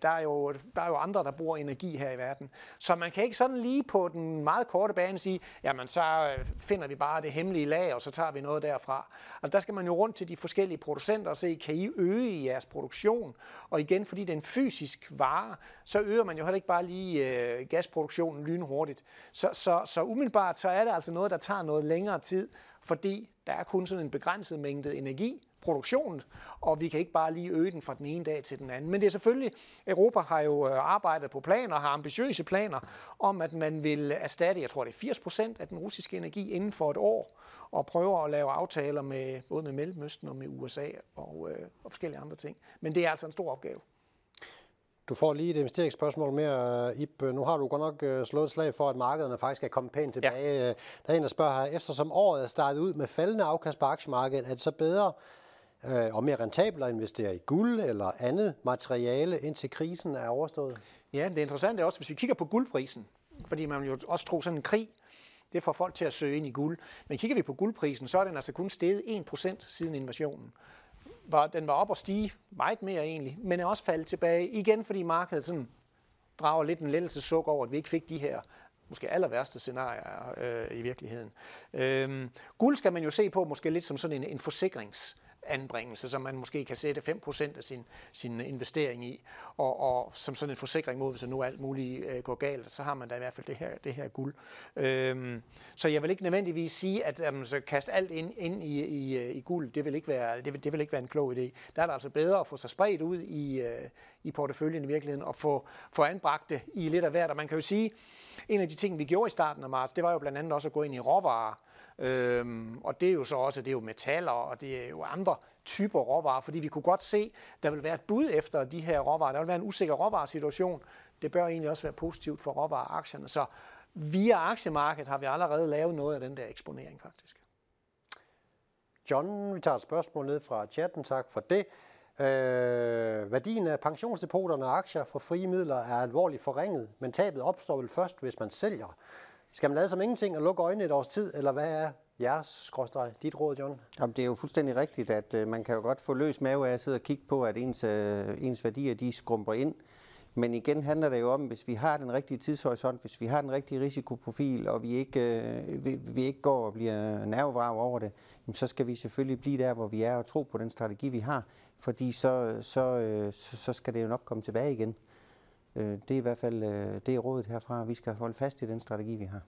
[SPEAKER 2] der, er jo, der er jo andre, der bruger energi her i verden. Så man kan ikke sådan lige på den meget korte bane sige, jamen så øh, finder vi bare det hemmelige lag, og så tager vi noget derfra. Altså der skal man jo rundt til de forskellige producenter og se, kan I øge i jeres produktion? Og igen, fordi det er en fysisk vare, så øger man jo heller ikke bare lige øh, gasproduktionen lynhurtigt hurtigt. Så, så, så umiddelbart så er det altså noget, der tager noget længere tid, fordi der er kun sådan en begrænset mængde energi, produktionen, og vi kan ikke bare lige øge den fra den ene dag til den anden. Men det er selvfølgelig, Europa har jo øh, arbejdet på planer, har ambitiøse planer om, at man vil erstatte, jeg tror det er 80 procent af den russiske energi inden for et år, og prøver at lave aftaler med både med Mellemøsten og med USA og, øh, og forskellige andre ting. Men det er altså en stor opgave.
[SPEAKER 1] Du får lige et investeringsspørgsmål mere, Ip. Nu har du godt nok øh, slået et slag for, at markederne faktisk er kommet pænt tilbage. Ja. Der er en, der spørger her, eftersom året er startet ud med faldende afkast på aktiemarkedet, er det så bedre øh, og mere rentabelt at investere i guld eller andet materiale, indtil krisen er overstået?
[SPEAKER 2] Ja, det interessante er også, hvis vi kigger på guldprisen, fordi man jo også tror sådan en krig, det får folk til at søge ind i guld. Men kigger vi på guldprisen, så er den altså kun steget 1% siden invasionen var, den var op og stige meget mere egentlig, men er også faldet tilbage igen, fordi markedet sådan drager lidt en lettelsesuk over, at vi ikke fik de her måske aller værste scenarier øh, i virkeligheden. Øhm, guld skal man jo se på måske lidt som sådan en, en forsikrings anbringelse, som man måske kan sætte 5% af sin, sin investering i, og, og som sådan en forsikring mod, hvis nu alt muligt øh, går galt, så har man da i hvert fald det her, det her guld. Øhm, så jeg vil ikke nødvendigvis sige, at øhm, så kaste alt ind, ind i, i, i guld, det vil, ikke være, det, vil, det vil ikke være en klog idé. Der er det altså bedre at få sig spredt ud i, øh, i porteføljen i virkeligheden, og få, få anbragt det i lidt af hvert. Og man kan jo sige, en af de ting, vi gjorde i starten af marts, det var jo blandt andet også at gå ind i råvarer, Øhm, og det er jo så også det er jo metaller, og det er jo andre typer råvarer, fordi vi kunne godt se, der vil være et bud efter de her råvarer. Der vil være en usikker råvaresituation. Det bør egentlig også være positivt for råvareaktierne. Så via aktiemarkedet har vi allerede lavet noget af den der eksponering faktisk.
[SPEAKER 1] John, vi tager et spørgsmål ned fra chatten. Tak for det. Øh, værdien af pensionsdepoterne og aktier for frie midler er alvorligt forringet, men tabet opstår vel først, hvis man sælger. Skal man lade som ingenting og lukke øjnene et års tid, eller hvad er jeres skråstreg, dit råd, John?
[SPEAKER 5] Jamen, det er jo fuldstændig rigtigt, at øh, man kan jo godt få løs mave af at sidde og kigge på, at ens, øh, ens værdier de skrumper ind. Men igen handler det jo om, hvis vi har den rigtige tidshorisont, hvis vi har den rigtige risikoprofil, og vi ikke, øh, vi, vi ikke går og bliver nervevrag over det, jamen, så skal vi selvfølgelig blive der, hvor vi er, og tro på den strategi, vi har. Fordi så, så, øh, så, så skal det jo nok komme tilbage igen. Øh, det er i hvert fald øh, det er rådet herfra. Vi skal holde fast i den strategi, vi har.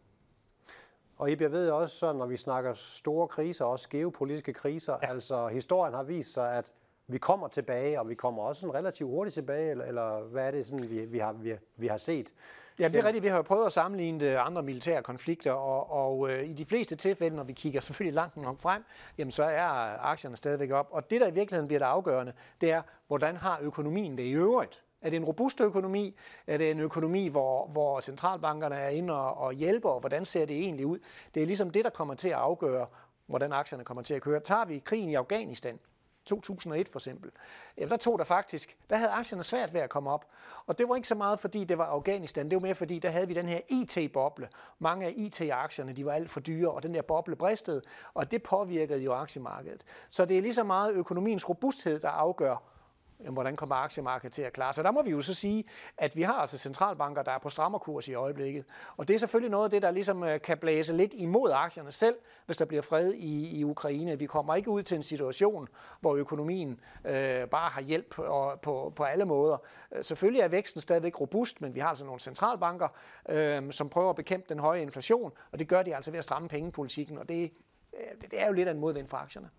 [SPEAKER 1] Og jeg ved også, så når vi snakker store kriser, også geopolitiske kriser, ja. altså historien har vist sig, at vi kommer tilbage, og vi kommer også sådan relativt hurtigt tilbage, eller, eller hvad er det, sådan, vi, vi, har, vi, vi har set?
[SPEAKER 2] Ja, det er rigtigt. Vi har jo prøvet at sammenligne det andre militære konflikter, og, og øh, i de fleste tilfælde, når vi kigger selvfølgelig langt nok frem, jamen så er aktierne stadigvæk op. Og det, der i virkeligheden bliver det afgørende, det er, hvordan har økonomien det i øvrigt? Er det en robust økonomi? Er det en økonomi, hvor, hvor centralbankerne er inde og, og hjælper, og hvordan ser det egentlig ud? Det er ligesom det, der kommer til at afgøre, hvordan aktierne kommer til at køre. Tager vi krigen i Afghanistan, 2001 for eksempel, jamen der tog der faktisk, der havde aktierne svært ved at komme op. Og det var ikke så meget, fordi det var Afghanistan, det var mere fordi, der havde vi den her IT-boble. Mange af IT-aktierne, de var alt for dyre, og den der boble bristede, og det påvirkede jo aktiemarkedet. Så det er lige så meget økonomiens robusthed, der afgør, hvordan kommer aktiemarkedet til at klare sig. Der må vi jo så sige, at vi har altså centralbanker, der er på strammerkurs i øjeblikket. Og det er selvfølgelig noget af det, der ligesom øh, kan blæse lidt imod aktierne selv, hvis der bliver fred i, i Ukraine. Vi kommer ikke ud til en situation, hvor økonomien øh, bare har hjælp og, på, på alle måder. Øh, selvfølgelig er væksten stadigvæk robust, men vi har altså nogle centralbanker, øh, som prøver at bekæmpe den høje inflation, og det gør de altså ved at stramme pengepolitikken, og det, øh, det er jo lidt af en modvind for aktierne.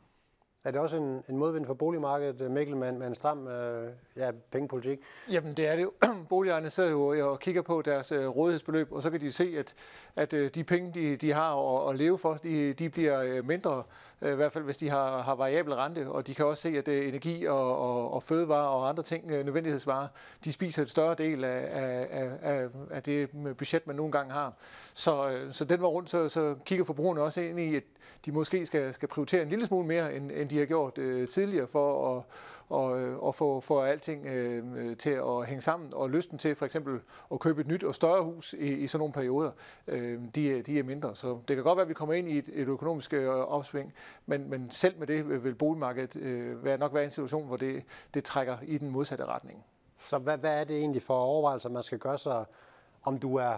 [SPEAKER 1] Er det også en, en modvind for boligmarkedet, øh, Mikkel, med, med en stram øh, ja, pengepolitik?
[SPEAKER 4] Jamen det er det jo. Boligejerne sidder jo og kigger på deres øh, rådighedsbeløb, og så kan de se, at, at øh, de penge, de, de har at, at leve for, de, de bliver øh, mindre, øh, i hvert fald hvis de har, har variabel rente, og de kan også se, at øh, energi og, og, og fødevarer og andre ting, øh, nødvendighedsvarer, de spiser et større del af, af, af, af det budget, man nogle gange har. Så, øh, så den var rundt, så, så kigger forbrugerne også ind i, at de måske skal, skal prioritere en lille smule mere, end, end de har gjort øh, tidligere for at og, øh, og få, få alting øh, til at hænge sammen, og lysten til for eksempel at købe et nyt og større hus i, i sådan nogle perioder, øh, de, de er mindre. Så det kan godt være, at vi kommer ind i et, et økonomisk øh, opsving, men, men selv med det vil boligmarkedet øh, være, nok være en situation, hvor det, det trækker i den modsatte retning.
[SPEAKER 1] Så hvad, hvad er det egentlig for overvejelser, man skal gøre sig, om du er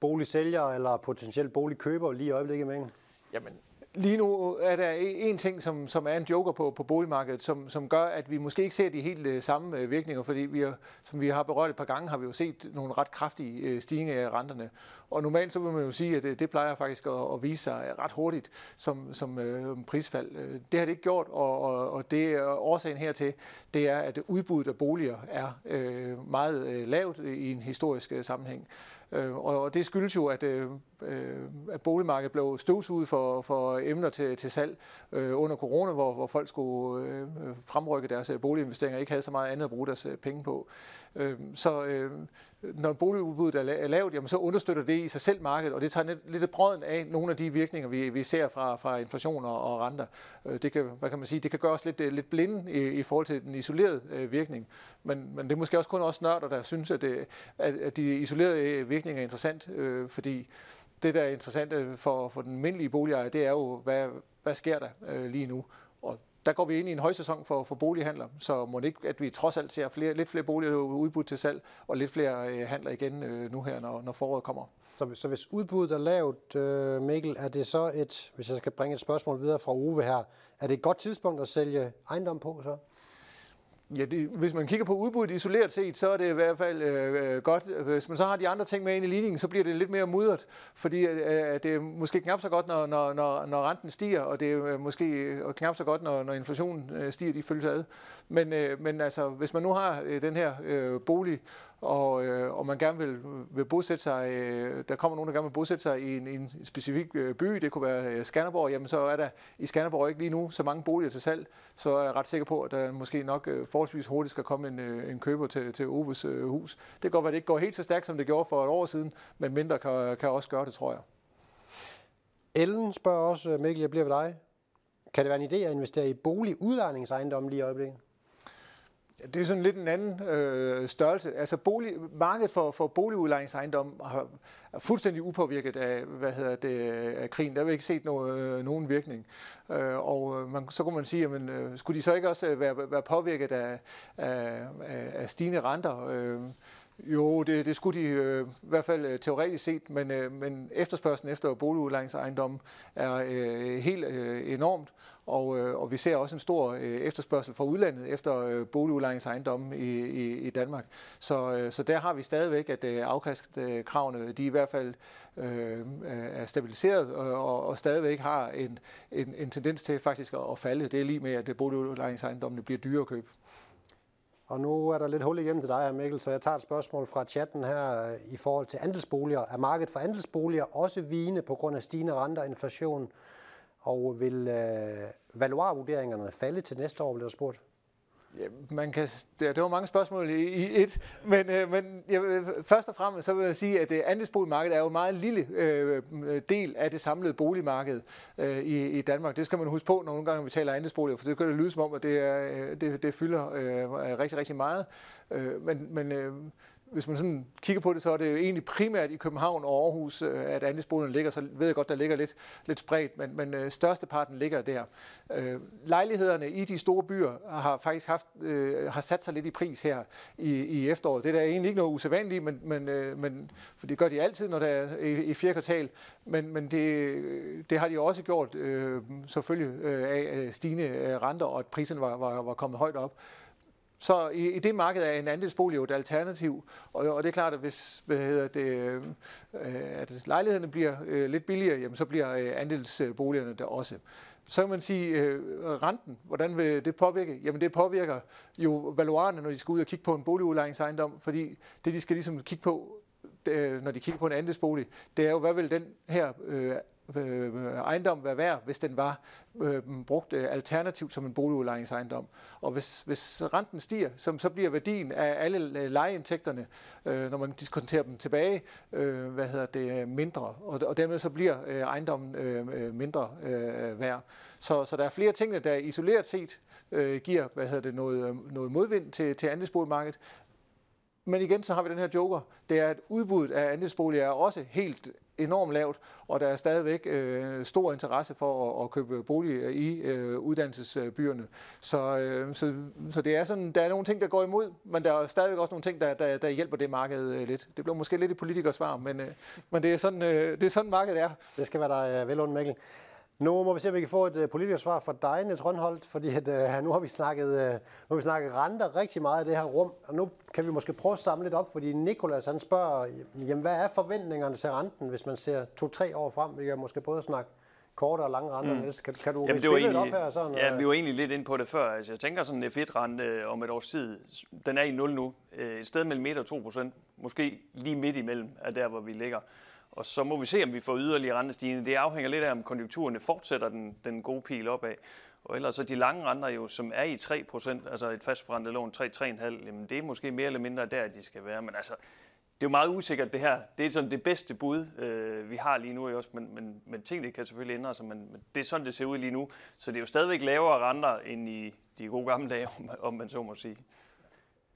[SPEAKER 1] boligsælger eller potentielt boligkøber lige i øjeblikket med?
[SPEAKER 4] Jamen, Lige nu er der e- en ting, som, som er en joker på, på boligmarkedet, som, som gør, at vi måske ikke ser de helt øh, samme øh, virkninger, fordi vi er, som vi har berørt et par gange, har vi jo set nogle ret kraftige øh, stigninger af renterne. Og normalt så vil man jo sige, at det, det plejer faktisk at, at vise sig ret hurtigt som, som øh, prisfald. Det har det ikke gjort, og, og, og det er årsagen hertil, det er, at udbuddet af boliger er øh, meget øh, lavt i en historisk øh, sammenhæng. Øh, og det skyldes jo, at, øh, øh, at boligmarkedet blev støvsuget for, for emner til, til salg øh, under corona, hvor, hvor folk skulle fremrykke deres boliginvesteringer og ikke havde så meget andet at bruge deres penge på. Så når boligudbuddet er lavt, jamen, så understøtter det i sig selv markedet, og det tager lidt, lidt brøden af nogle af de virkninger, vi, vi ser fra, fra inflation og, og renter. Det kan, hvad kan man sige, det kan gøre os lidt, lidt blinde i, i forhold til den isolerede virkning, men, men det er måske også kun også nørder, der synes, at, det, at, at de isolerede virkninger er interessant, øh, fordi det, der er interessant øh, for, for den almindelige boligejer, det er jo, hvad, hvad sker der øh, lige nu? Og der går vi ind i en højsæson for, for bolighandler, så må det ikke, at vi trods alt ser flere, lidt flere boliger udbudt til salg, og lidt flere øh, handler igen øh, nu her, når, når foråret kommer.
[SPEAKER 1] Så, så hvis udbuddet er lavt, øh, Mikkel, er det så et, hvis jeg skal bringe et spørgsmål videre fra Ove her, er det et godt tidspunkt at sælge ejendom på så?
[SPEAKER 4] Ja, det, hvis man kigger på udbuddet isoleret set, så er det i hvert fald øh, øh, godt. Hvis man så har de andre ting med ind i ligningen, så bliver det lidt mere mudret, fordi øh, øh det er måske knap så godt, når, når, når, når renten stiger, og det er øh, måske måske knap så godt, når, når inflationen stiger, de følges ad. Men, øh, men altså, hvis man nu har øh, den her øh, bolig, og, øh, og man gerne vil, vil bosætte sig, øh, der kommer nogen, der gerne vil bosætte sig i en, en specifik øh, by, det kunne være øh, Skanderborg, jamen så er der i Skanderborg ikke lige nu så mange boliger til salg, så er jeg ret sikker på, at der måske nok øh, forholdsvis hurtigt skal komme en, øh, en køber til, til Oves øh, hus. Det kan godt være, at det ikke går helt så stærkt, som det gjorde for et år siden, men mindre kan, kan også gøre det, tror jeg.
[SPEAKER 1] Ellen spørger også, øh, Mikkel, jeg bliver ved dig. Kan det være en idé at investere i boligudlejningsejendomme lige i øjeblikket?
[SPEAKER 4] Det er sådan lidt en anden øh, størrelse. Altså bolig, markedet for, for boligudlejningsejendom har, er fuldstændig upåvirket af, hvad hedder det, af krigen. Der har vi ikke set no, øh, nogen virkning. Øh, og øh, man, så kunne man sige, jamen, øh, skulle de så ikke også øh, være, være påvirket af, af, af stigende renter? Øh, jo, det, det skulle de øh, i hvert fald øh, teoretisk set, men, øh, men efterspørgselen efter boligudlejningsejendommen er øh, helt øh, enormt, og, øh, og vi ser også en stor øh, efterspørgsel fra udlandet efter øh, boligudlejningsejendommen i, i, i Danmark. Så, øh, så der har vi stadigvæk, at øh, afkastkravene de i hvert fald øh, er stabiliseret øh, og, og stadigvæk har en, en, en tendens til faktisk at, at falde. Det er lige med, at boligudlejningsejendommene bliver dyre at købe.
[SPEAKER 1] Og nu er der lidt hul igennem til dig her, Mikkel, så jeg tager et spørgsmål fra chatten her øh, i forhold til andelsboliger. Er markedet for andelsboliger også vigende på grund af stigende renter og inflation? Og vil øh, valuarvurderingerne falde til næste år, bliver der spurgt?
[SPEAKER 4] Ja, man kan, det, det var mange spørgsmål i, i et, men, øh, men jeg, først og fremmest så vil jeg sige, at øh, andelsboligmarkedet er jo en meget lille øh, øh, del af det samlede boligmarked øh, i, i Danmark. Det skal man huske på, når nogle gange vi taler andelsboliger, for det kan det lyde som om, at det, er, øh, det, det fylder øh, rigtig, rigtig meget. Øh, men men øh, hvis man sådan kigger på det, så er det jo egentlig primært i København og Aarhus, øh, at andelsboligerne ligger. Så ved jeg godt, der ligger lidt, lidt spredt, men, men øh, størsteparten ligger der. Øh, lejlighederne i de store byer har faktisk haft, har sat sig lidt i pris her i, i efteråret. Det er der egentlig ikke noget usædvanligt, men, men, men, for det gør de altid, når der er i, i fjerde kvartal. Men, men det, det har de også gjort øh, selvfølgelig af stigende renter, og at priserne var, var, var kommet højt op. Så i, i det marked er en andelsbolig jo et alternativ, og, og det er klart, at hvis hvad hedder det, øh, at lejlighederne bliver øh, lidt billigere, jamen, så bliver øh, andelsboligerne der også. Så kan man sige, øh, renten, hvordan vil det påvirke? Jamen det påvirker jo valuarerne, når de skal ud og kigge på en boligudlejningsejendom, fordi det de skal ligesom kigge på, øh, når de kigger på en andelsbolig, det er jo, hvad vil den her øh, øh, ejendom være værd, hvis den var øh, brugt øh, alternativt som en boligudlejningsejendom. Og hvis, hvis renten stiger, så, så bliver værdien af alle øh, lejeindtægterne, øh, når man diskonterer dem tilbage, øh, hvad hedder det, øh, mindre. Og, og dermed så bliver øh, ejendommen øh, øh, mindre øh, værd. Så, så der er flere ting, der isoleret set øh, giver hvad hedder det, noget, noget modvind til, til andelsboligmarkedet, men igen, så har vi den her joker. Det er, at udbuddet af andelsboliger er også helt enormt lavt, og der er stadigvæk øh, stor interesse for at, at købe bolig øh, i øh, uddannelsesbyerne. Så, øh, så, så det er sådan, der er nogle ting, der går imod, men der er stadigvæk også nogle ting, der, der, der hjælper det marked øh, lidt. Det blev måske lidt et politikers svar, men, øh, men det, er sådan, øh, det er sådan, markedet er.
[SPEAKER 1] Det skal være dig øh, vel Mikkel. Nu må vi se, om vi kan få et uh, politisk svar fra dig, Niels Rønholdt, fordi at, uh, nu, har vi snakket, uh, nu har vi snakket renter rigtig meget i det her rum, og nu kan vi måske prøve at samle lidt op, fordi Nikolas han spørger, jamen, hvad er forventningerne til renten, hvis man ser to-tre år frem? Vi kan måske både snakke korte og lange renter, mm. Niels. Kan, kan du
[SPEAKER 3] Jamen, det var egentlig, op her? Sådan, ja, vi var egentlig lidt ind på det før. Altså, jeg tænker sådan en F1-rente om et års tid, den er i 0 nu. Et sted mellem 1 og 2 procent, måske lige midt imellem, er der, hvor vi ligger. Og så må vi se, om vi får yderligere rentestigning. Det afhænger lidt af, om konjunkturerne fortsætter den, den gode pil opad. Og ellers så de lange renter jo, som er i 3%, altså et fastforrentet lån 3-3,5, jamen det er måske mere eller mindre der, de skal være. Men altså, det er jo meget usikkert det her. Det er sådan det bedste bud, øh, vi har lige nu også, men, men, men tingene kan selvfølgelig ændre sig, men, men det er sådan, det ser ud lige nu. Så det er jo stadigvæk lavere renter end i de gode gamle dage, om, om man så må sige.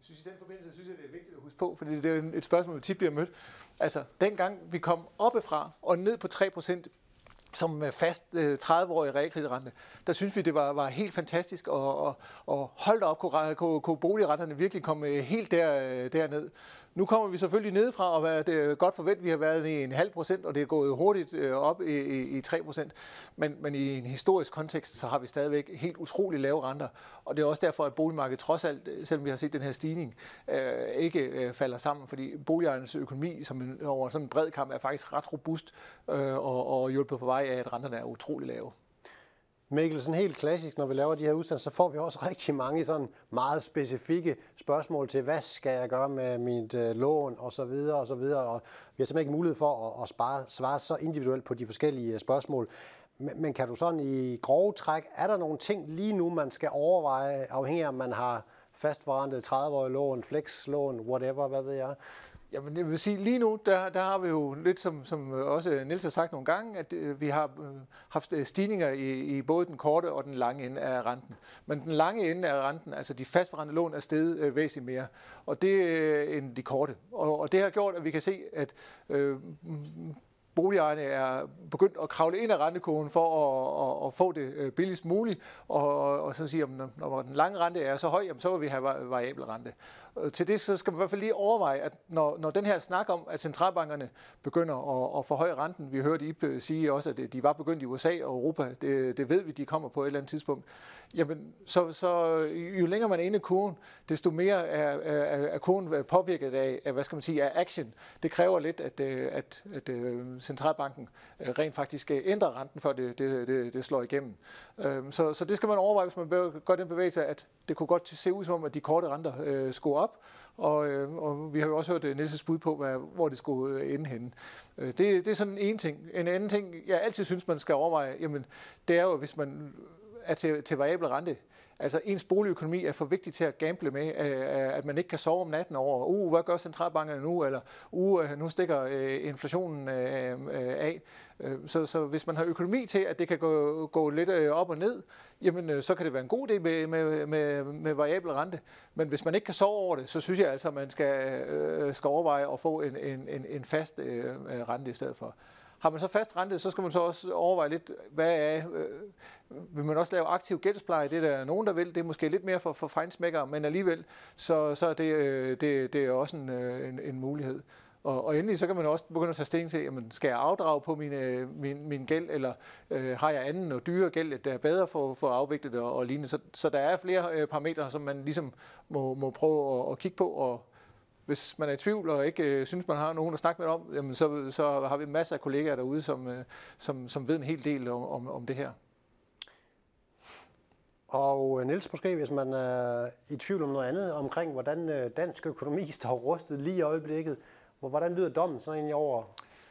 [SPEAKER 4] Jeg synes i den forbindelse, synes jeg, det er vigtigt at huske på, fordi det er et spørgsmål, vi tit bliver mødt. Altså, dengang vi kom oppefra og ned på 3% som øh, fast øh, 30-årig realkreditrente, der synes vi, det var, var helt fantastisk, og, og, og holdt op, kunne, kunne, kunne boligretterne virkelig komme øh, helt der, derned. Nu kommer vi selvfølgelig nedefra, og det er godt forventet, vi har været i en halv procent, og det er gået hurtigt øh, op i, i, i 3 procent. Men, men i en historisk kontekst, så har vi stadigvæk helt utrolig lave renter. Og det er også derfor, at boligmarkedet trods alt, øh, selvom vi har set den her stigning, øh, ikke øh, falder sammen. Fordi boligejernes økonomi som en, over sådan en bred kamp er faktisk ret robust øh, og, og hjulpet på vej af, at renterne er utrolig lave.
[SPEAKER 1] Mikkel, sådan helt klassisk, når vi laver de her udsendelser, så får vi også rigtig mange sådan meget specifikke spørgsmål til, hvad skal jeg gøre med mit øh, lån og så videre og så videre. Og vi har simpelthen ikke mulighed for at, at spare, svare så individuelt på de forskellige øh, spørgsmål. Men, men kan du sådan i grove træk, er der nogle ting lige nu, man skal overveje, afhængig af om man har fastforrentet 30-årige lån, flexlån, whatever, hvad ved jeg?
[SPEAKER 4] Jamen, jeg vil sige, lige nu, der, der har vi jo lidt, som, som øh, også Niels har sagt nogle gange, at øh, vi har øh, haft øh, stigninger i, i både den korte og den lange ende af renten. Men den lange ende af renten, altså de fastforrentede lån, er steget øh, væsentligt mere, og det øh, end de korte. Og, og det har gjort, at vi kan se, at øh, boligejerne er begyndt at kravle ind af rentekurven for at, at, at få det øh, billigst muligt, og, og så sige, at når den lange rente er så høj, så vil vi have variabel rente. Øh, til det så skal man i hvert fald lige overveje, at når, når den her snak om, at centralbankerne begynder at, at forhøje renten, vi hørte Ibe øh, sige også, at de var begyndt i USA og Europa, det, det ved vi, de kommer på et eller andet tidspunkt, jamen så, så jo længere man er inde i kurven, desto mere er, er, er kurven påvirket af, af, hvad skal man sige, af action. Det kræver lidt, at, at, at, at centralbanken øh, rent faktisk øh, ændrer renten, før det, det, det, det slår igennem. Øhm, så, så det skal man overveje, hvis man gør den bevægelse, at det kunne godt se ud som om, at de korte renter øh, skulle op, og, øh, og vi har jo også hørt øh, Niels' bud på, hvad, hvor det skulle øh, ende henne. Det, det er sådan en ting. En anden ting, jeg altid synes, man skal overveje, jamen, det er jo, hvis man er til, til variabel rente. Altså ens boligøkonomi er for vigtig til at gamble med, øh, øh, at man ikke kan sove om natten over, uh, hvad gør centralbankerne nu, eller uh, øh, nu stikker inflationen af. Så, så hvis man har økonomi til, at det kan gå, gå lidt op og ned, jamen så kan det være en god idé med, med, med, med variabel rente. Men hvis man ikke kan sove over det, så synes jeg altså, at man skal, skal overveje at få en, en, en fast rente i stedet for. Har man så fast rente, så skal man så også overveje lidt, hvad er, øh, vil man også lave aktiv gældspleje? Det er der nogen, der vil. Det er måske lidt mere for, for fejnsmækkere, men alligevel, så, så er det, øh, det, det er også en, øh, en, en mulighed. Og, og endelig så kan man også begynde at tage stilling til, jamen, skal jeg afdrage på min, øh, min, min gæld, eller øh, har jeg anden og dyre gæld, der er bedre for, for at afvikle det og, og lignende. Så, så der er flere øh, parametre, som man ligesom må, må prøve at, at kigge på og, hvis man er i tvivl og ikke øh, synes, man har nogen at snakke med om, jamen så, så har vi masser af kollegaer derude, som, øh, som, som ved en hel del om, om, om det her.
[SPEAKER 1] Og øh, Niels, måske hvis man er i tvivl om noget andet omkring, hvordan øh, dansk økonomi står rustet lige i øjeblikket, hvordan lyder dommen så egentlig over,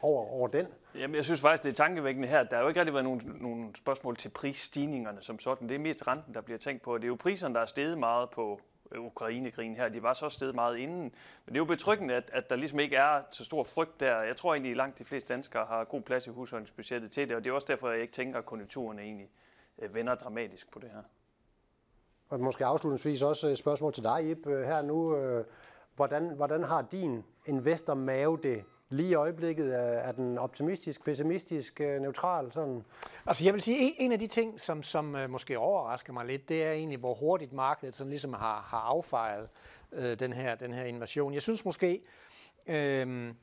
[SPEAKER 1] over, over den?
[SPEAKER 3] Jamen, jeg synes faktisk, det er tankevækkende her. Der har jo ikke rigtig været nogen, nogen spørgsmål til prisstigningerne som sådan. Det er mest renten, der bliver tænkt på. Det er jo priserne, der er steget meget på, Øh, Ukrainekrigen her. De var så stedet meget inden. Men det er jo betryggende, at, at der ligesom ikke er så stor frygt der. Jeg tror egentlig, at langt de fleste danskere har god plads i husholdningsbudgettet til det, og det er også derfor, jeg ikke tænker, at konjunkturerne egentlig øh, vender dramatisk på det her.
[SPEAKER 1] Og måske afslutningsvis også et spørgsmål til dig, Ip, her nu. Hvordan, hvordan har din investor mave det lige i øjeblikket? Er den optimistisk, pessimistisk, øh, neutral? Sådan?
[SPEAKER 2] Altså jeg vil sige, en af de ting, som, som øh, måske overrasker mig lidt, det er egentlig, hvor hurtigt markedet sådan ligesom har, har affejet øh, den, her, den her invasion. Jeg synes måske, øh,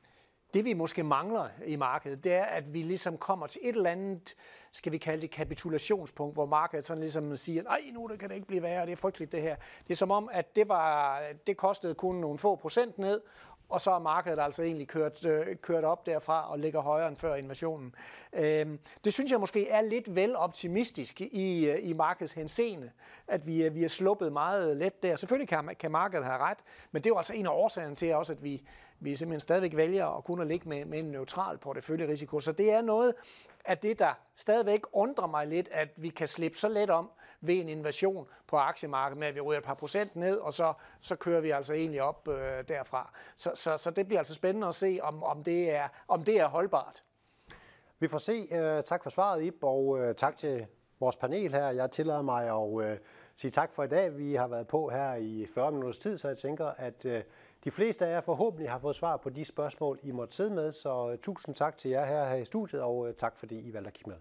[SPEAKER 2] det vi måske mangler i markedet, det er, at vi ligesom kommer til et eller andet, skal vi kalde det kapitulationspunkt, hvor markedet sådan ligesom siger, nej, nu det kan det ikke blive værre, det er frygteligt det her. Det er som om, at det, var, det kostede kun nogle få procent ned, og så er markedet altså egentlig kørt, øh, kørt op derfra og ligger højere end før invasionen. Øh, det synes jeg måske er lidt vel optimistisk i, øh, i markedets henseende, at vi, øh, vi er sluppet meget let der. Selvfølgelig kan, kan markedet have ret, men det er jo altså en af årsagerne til også, at vi, vi simpelthen stadigvæk vælger at kunne ligge med, med en neutral porteføljerisiko. Så det er noget af det, der stadigvæk undrer mig lidt, at vi kan slippe så let om ved en invasion på aktiemarkedet med, at vi ryger et par procent ned, og så, så kører vi altså egentlig op øh, derfra. Så, så, så det bliver altså spændende at se, om, om, det, er, om det er holdbart.
[SPEAKER 1] Vi får se. Øh, tak for svaret, Ib, og øh, tak til vores panel her. Jeg tillader mig at øh, sige tak for i dag. Vi har været på her i 40 minutters tid, så jeg tænker, at de fleste af jer forhåbentlig har fået svar på de spørgsmål, I måtte sidde med. Så tusind tak til jer her, her i studiet, og tak fordi I valgte at kigge med.